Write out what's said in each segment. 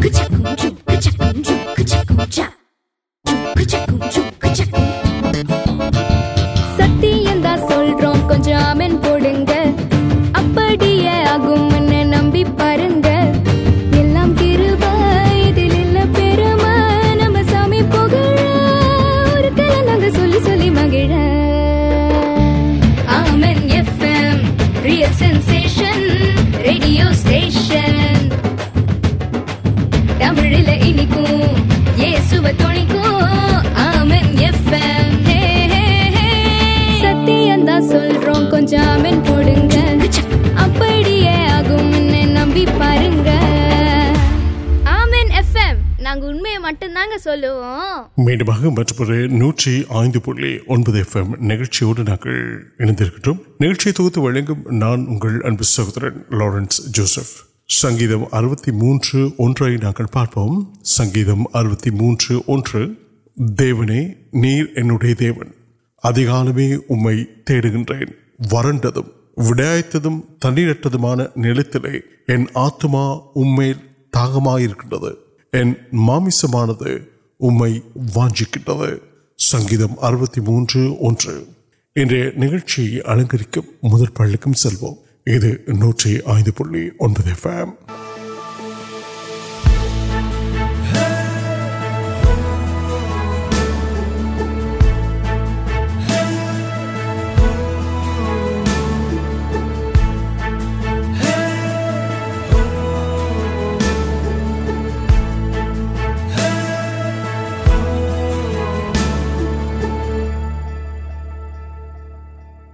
مکچی مجھے مجھے مکمل مجھے مجھ پہ سہدر لارنس سنگتی موپتی موڈ வறண்டதும் விடாய்த்ததும் தண்ணீரற்றதுமான நிலத்திலே என் ஆத்துமா உம்மேல் தாகமாயிருக்கின்றது என் மாமிசமானது உம்மை வாஞ்சிக்கின்றது சங்கீதம் அறுபத்தி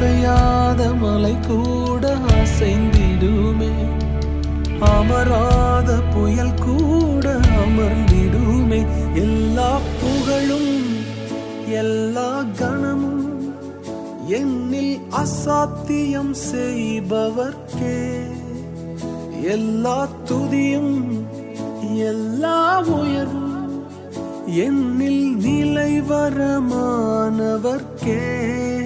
ملک پہ اصا تیل نل وی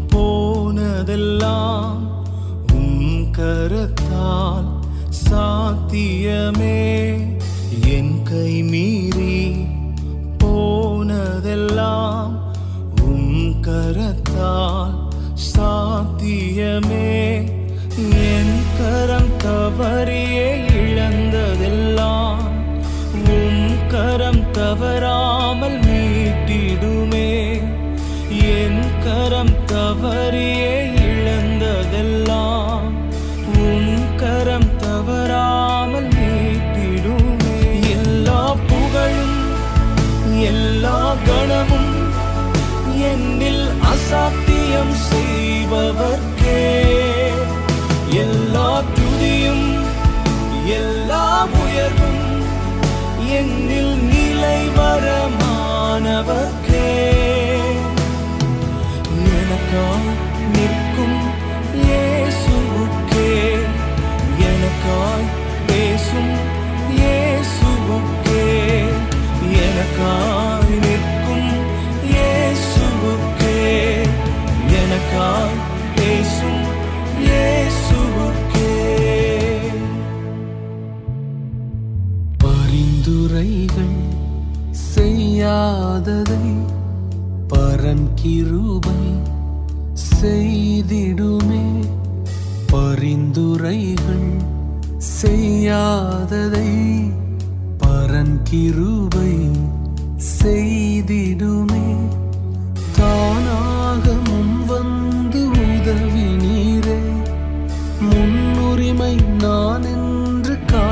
پونے دام کرم کر سات tengo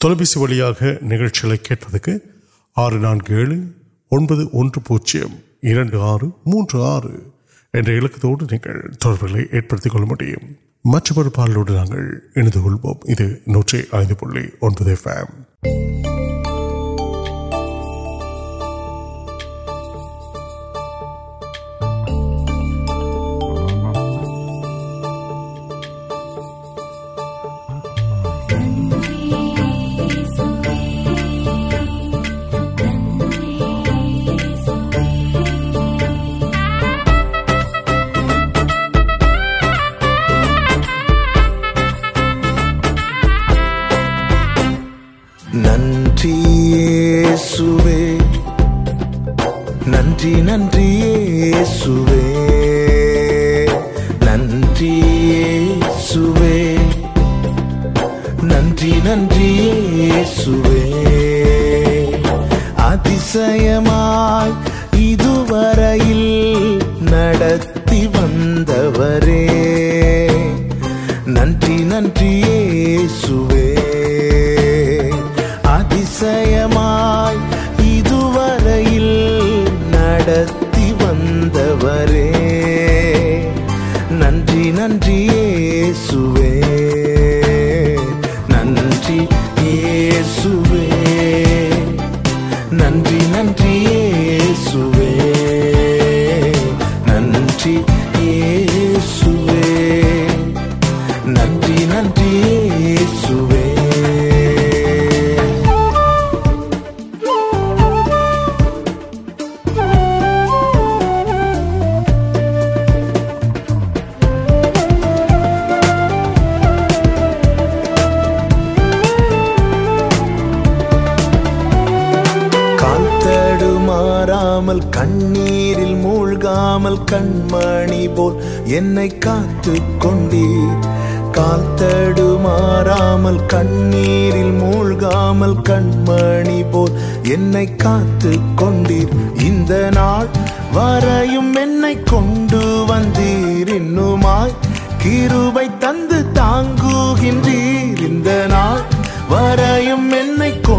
تع پی نکل آر نو پوجیم آر مجھے آرکت مجھے کچھ اتشم نن نن سو اتنا موغام کن میرام موغ کو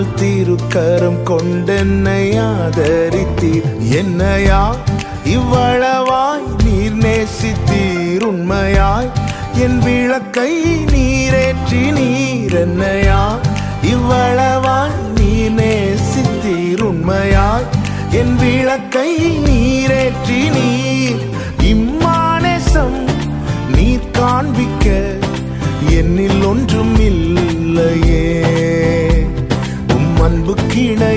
تیم کنڈیات ویلکئی کامیا من کم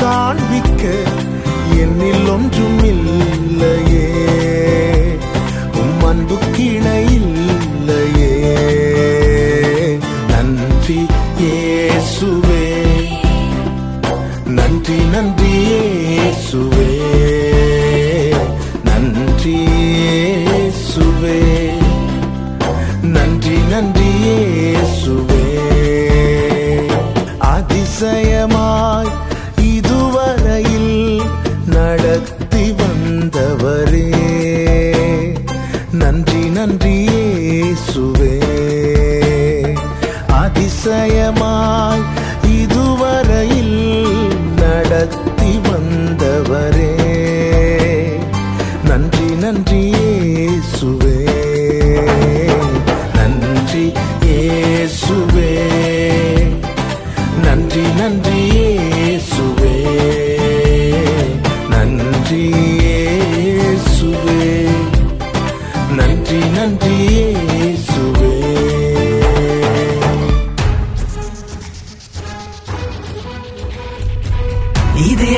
سانک یو من کن سو نن نن سو نن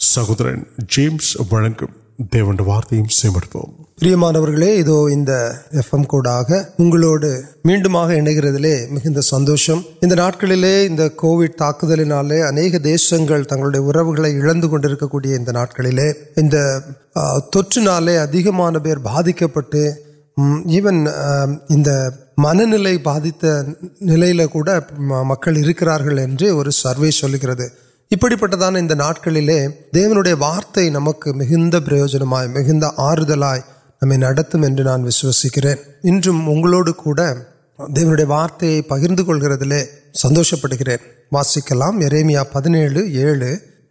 سہورس مند ادس بات مکارے سروس ابھی پانچ لےو مند ملے ناسکرین انگلیا وارت پک سند پڑے ورےمیا پہ نو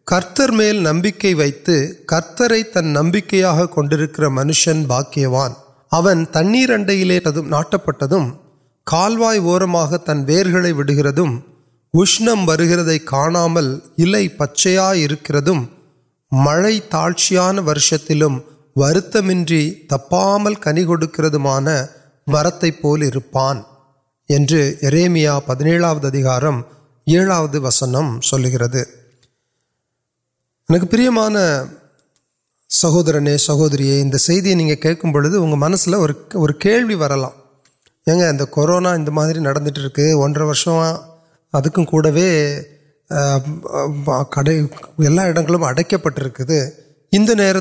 کرل نمک ورتر تن نمک منشن باقی تنہیں ناٹ پہ کالوائے وور تنگ اشمے کاچیاں مل تاشان وشت من تبامل کنکرانے پہ نیو ہودار وسنگ ان کو پران سہو سہوری نہیں کھوگ منسل وش ادو کڑا اڑک پٹر کنک میل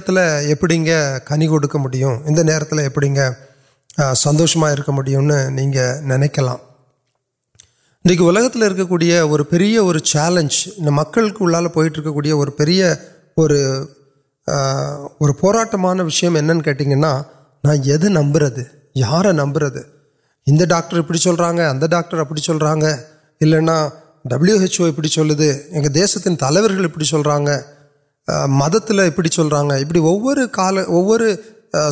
سندوش کر نہیں نکلکل ان کی اور پھر اور چیلنج انکل پہ اور پورا وشیم کھانا نا نمبر یار نمبر ان ڈاکٹر ابھی چل رہا ہے اگر ڈاکٹر ابھی چل رہا اِلنا ڈبلیوچ ابھی چلے دیشتی تلو گیل مدت ابھی چل رہا ہے ابھی وہ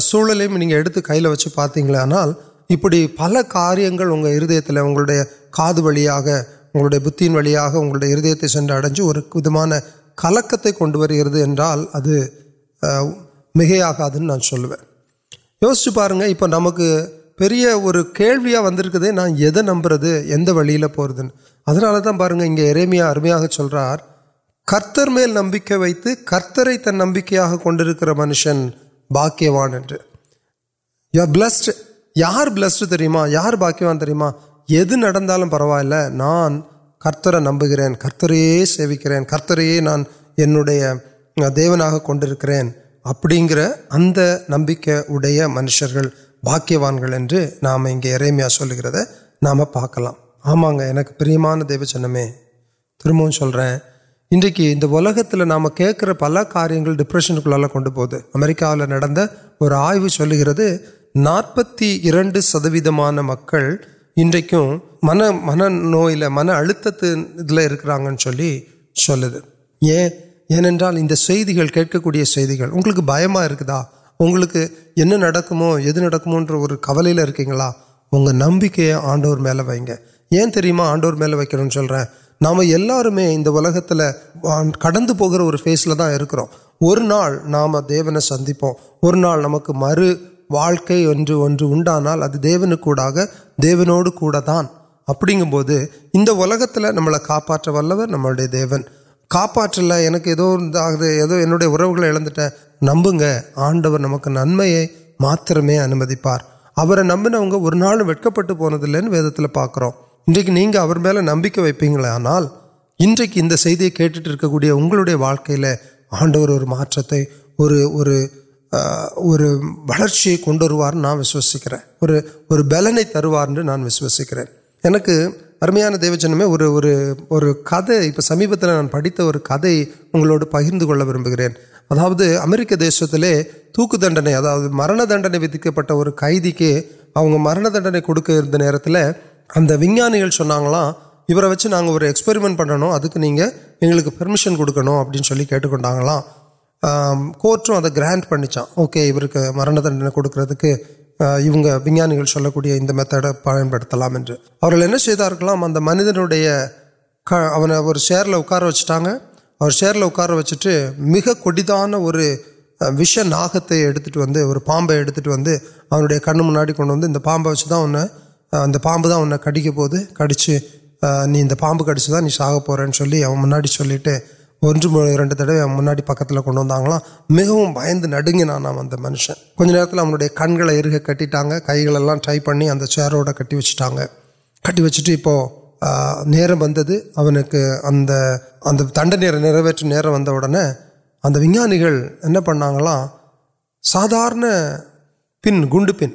سمجھے کئی وچ پتہ ابھی پل کار اگر ہر ادے کا بتنیا ہرجی اور کلکت کنوال ادھر مان چلو یوس نمک ونک دے نا یمر واپگیا کرتر میل نمک و تن نمک منشن باقی پلس یار پیلسڈ یار باقی ادھر پروا لان کرتر نمبر کرتر سیکر نانڈے دےوکر ابھی ات نمک منشر باقی وانے نام ارمیا سلک گرد نام پارکل آمان پر تربی چل رہے انہیں نام کھیل پل کاریہ ڈیپرش ہے امریکہ اور آئیں سلکہ ناپتی سدویمان مکمل من من نو من اُتلے چلی سو ایسے بھمکا اگو لے کر آڈر میل ویگے ایڈویر میل واحم ایک کڑپ اور نام دیونے سندر نمک مر واڑک دیوت ابھی گوزت نام کا نام دیے آدمی اروک یہ نمر نمپار وغیرہ آڈر ونک تروارک دیو جن میں سمپت پہ ویسے ادا امریکہ مرن دن وی مرن دن کو نا ون چاہیے اور نہیں پرمیشن کھڑکوں ابھی کنٹا گراٹ پڑکے مرن تنک وجانے مت پڑھ لینا چنجر اور شعر اکار وچہ اور چیر اُکار وچے میر کڑی نا ویٹ ویسے کن منڈی کن وی پاپ ویسے انہیں انہیں کڑک کڑ پام کڑا نہیں ساپ پہ چلی مناٹے چلے رر می پکل کن ویند نڑیں نا منشن کچھ نیو ٹے کنگ ارک کٹا کے کئی گا ٹری پڑی اگر چیرو کٹ وچا کٹ ویچ نر ون نر نچ نا اب وان پان سادار پن گن پین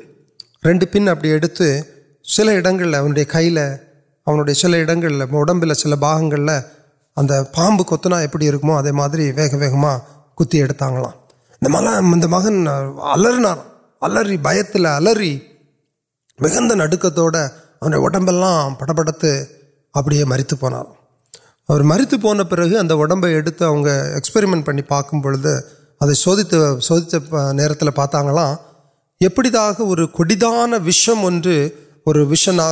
رن ابھی ایسے سر یہ کئی چل گڑ ساپ کتنا ابھی میری وغیرہ کتنا ان کے انہیں پٹ پڑتے اب مریت پونا اب مریت پونے پھر اڑب اتر ایکسپریمنٹ پی پھر سوتے چوزت ناتران وشما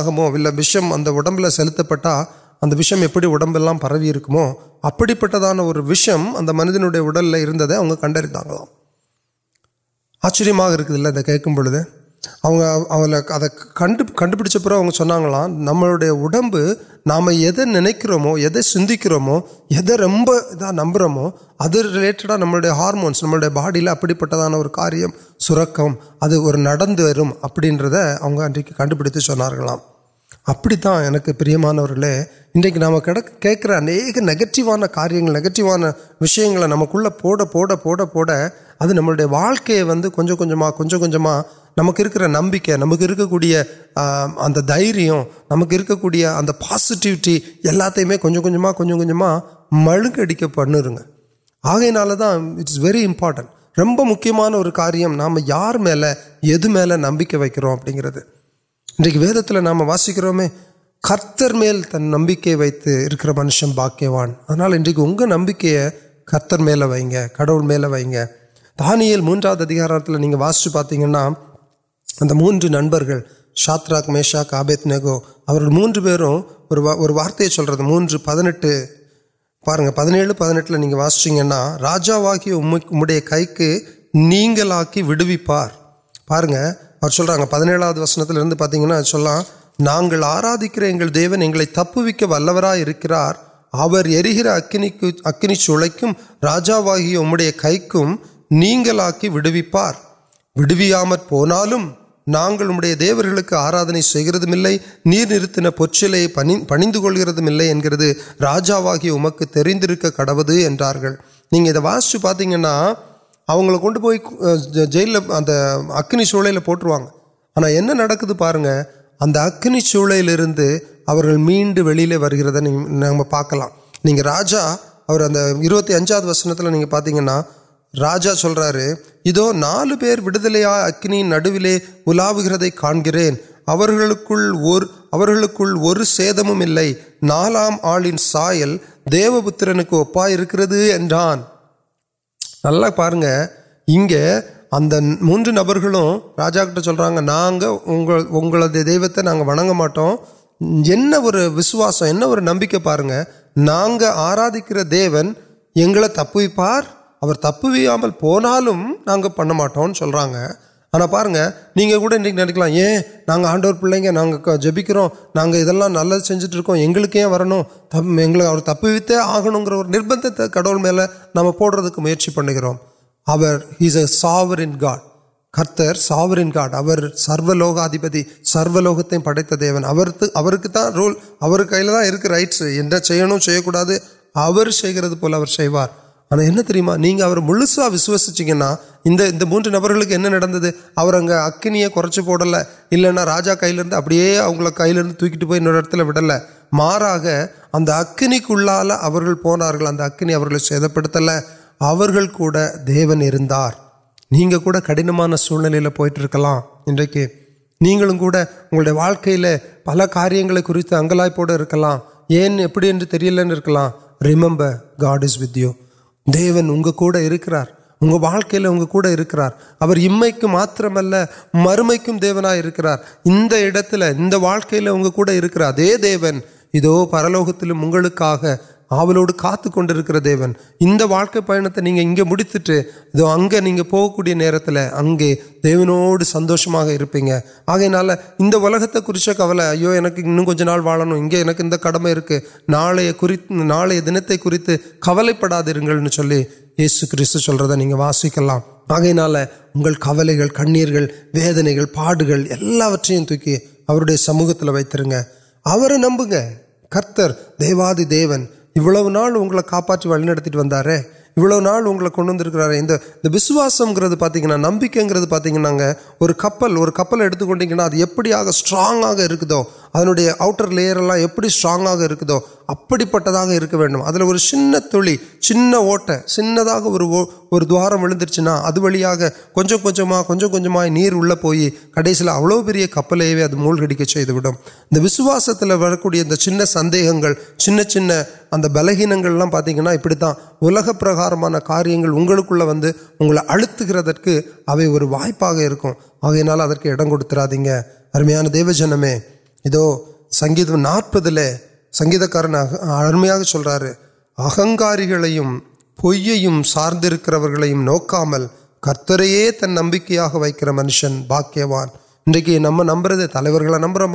وشم ادم سلت پہ ابھی اڑبلان پرویم ابھی پانچ وشم اڑ کنریتا آچرم کڑدے کنپڑنا نوب نام نرم سرمو رما نمبر ادھر ریلٹڈا نمارس نمڈل ابھی پہان کاریہ ابھی نرم ابھی کنپڑی چھوار ابھی تاکہ پرام کنیک نگٹیوان کاریہ نگٹیشی نمک پوڑپ اب نمک کچھ کچھ کچھ نمک نمک نمک كو ديريم نمک كوڈ پسٹىوٹى يہتيے ميں كچم كچھ ميں كچھ ميں ملک پہلت اٹس و وريارنٹ روپ مكيمر كاريرم نام يار ميل يد ميل نمک و كرىكر اند ٹرام واسكريں كرتر ميل تن نمک وك كر منشن باقيوان آنا انجکى اُن نمک كرتر ميل وائیں گيں گيں كڑ ميل وائیں دانيل موڑا واسچہ پاتى ہنہ اگر موجود شاتراک میشا آبد نو موجود وارت چل رہا ہے موجود پہنچے پارن پہ پہنٹل وسیع راجا واحد کئی ویوپار پارنگ اور چل رہا پہنا وسنت پاتی آرا دیکھ کرے تپورا کرنی چولہی کئی وار ویڈیام پونا نام دی آرا نچ پنی پنی دے گیا راجا کڑوش پاتا کن پوئی جیل اکنی سولہ پٹروا آنا اگر اکنی چولہے میڈ واقع وسنت پاتی راجا سلر ادو نالدیا اگن نو کا سیدم نالام آلنگ سائل دیوپر کی موجود نبراجر دیں ونگاسم نمک آرا دیکھ کر تپ ویم پونا پڑ مٹھے سل پاگ انڈور پہلے جبکہ ناجرک وپ وی آگوں کٹو نام پڑ گرو ساورن سرو لوگا دھیپتی سرو لوگ تیم پڑت رواںس پولیو آنا ملسا وشن موجود نبرک اکنیا کواجا کئی لوگ ابڑی عورت تک پہنچا اگر اکنی پنار سید پڑ دی کڑنوان سٹرکے نہیں پل کار کنگا کرڈ தேவன் உங்கள் கூட இருக்கிறார் உங்கள் வாழ்க்கையில் உங்கள் آلوڈر دیون ان پہ ان سندوگی آگے نال ان کبل اوکے انجنا واڑک کڑکے نالے دن تو کبل پڑاد یس کلر واسکل آگے نال انگر ودنے کے پاڑی تھی سموت وبتر دیواد دی இவ்வளவு நாள் உங்களை காப்பாற்றி வழிநடத்திட்டு வந்தாரு இவ்வளவு நாள் உங்களை கொண்டு வந்திருக்கிறாரு இந்த இந்த விசுவாசங்கிறது பார்த்தீங்கன்னா நம்பிக்கைங்கிறது பார்த்தீங்கன்னாங்க ஒரு கப்பல் ஒரு கப்பல் எடுத்துக்கொண்டிங்கன்னா அது எப்படியாக ஸ்ட்ராங்காக இருக்குதோ அதனுடைய அவுட்டர் லேயரெல்லாம் எப்படி ஸ்ட்ராங்காக இருக்குதோ அப்படிப்பட்டதாக இருக்க வேண்டும் அதில் ஒரு சின்ன தொழில் சின்ன ஓட்டை சின்னதாக ஒரு اور دارچہ ادا کچھ کچھ کچھ پوی کڑ سیلوپری کپل موڑک وغیرہ ان چین سندہ چین چین اتہینگل پاتی ابھی تا پرکار کاریہ ویسے وہ وائپ آپ کے ارمیاں دیو جنم ادو سنگلے سنگکار چل رہا ہے اہمار پو سارک یعنی نوکام کمکر منشن باقی انٹکی نمب نمبر تلو نمبر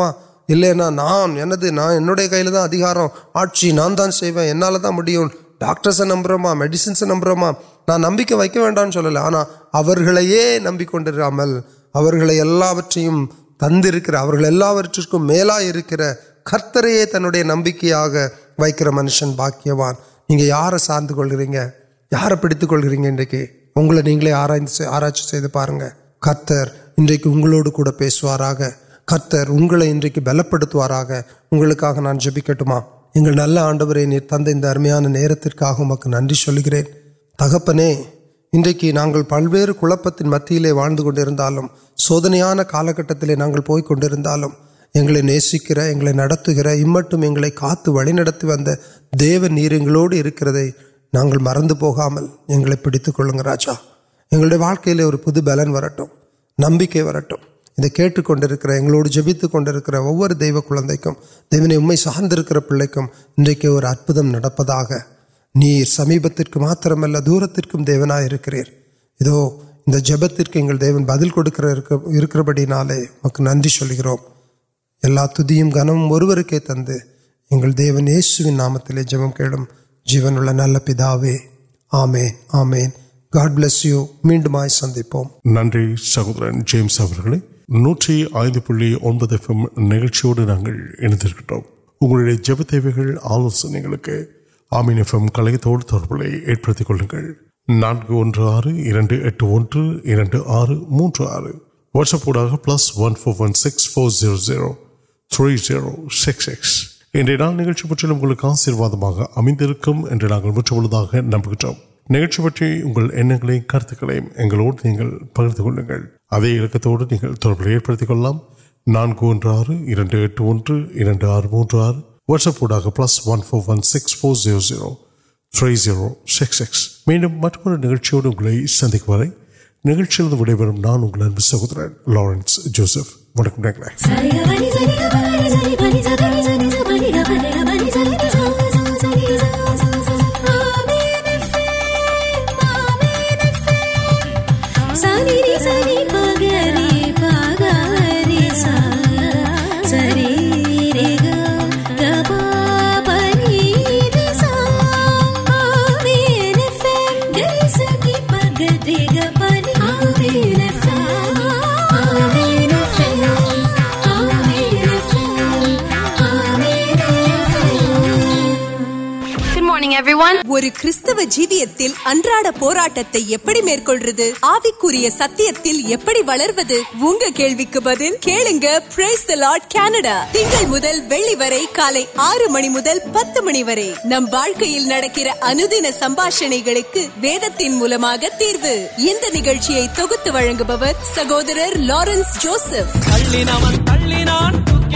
ناندہ کئی لانا آج نان سوال تا مرس نمبر میڈنس نمبرمان نا نمک وڈل آنا نمکر ملک ویم تک ویلکے تنڈیا نمکیا منشن باقی نا جبکٹ نل آڈو تند انہوں نے نرگرین تک اپنے پلوت مودن کا یہ نسکر امٹتی ون دےو نیرو مرن پوکام پیتھیں راجا واقعی اور پھل و نمک ویٹکوکر جبتک وہ دےونے امریک پہلے ان سمپت اللہ دور ترکنا کرو ان جپت بدل کو بڑی نالک ننگو نام جی سنپی سہوس پہ سکس نمبر آشیواد امریکہ مجھے نمبر پہ پکرکو ون سکس میڈم سندھ نمان سہوار ملک میں نمکین سماشن وید تین موقع تیار سہوار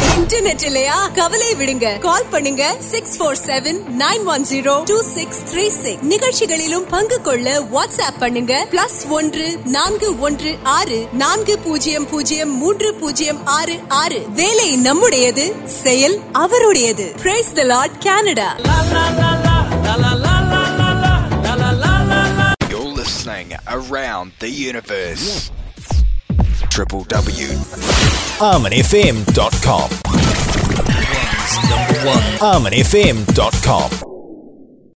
انٹرا کال موجود number Triple W. ArmonFM.com. Number one. ArmonFM.com.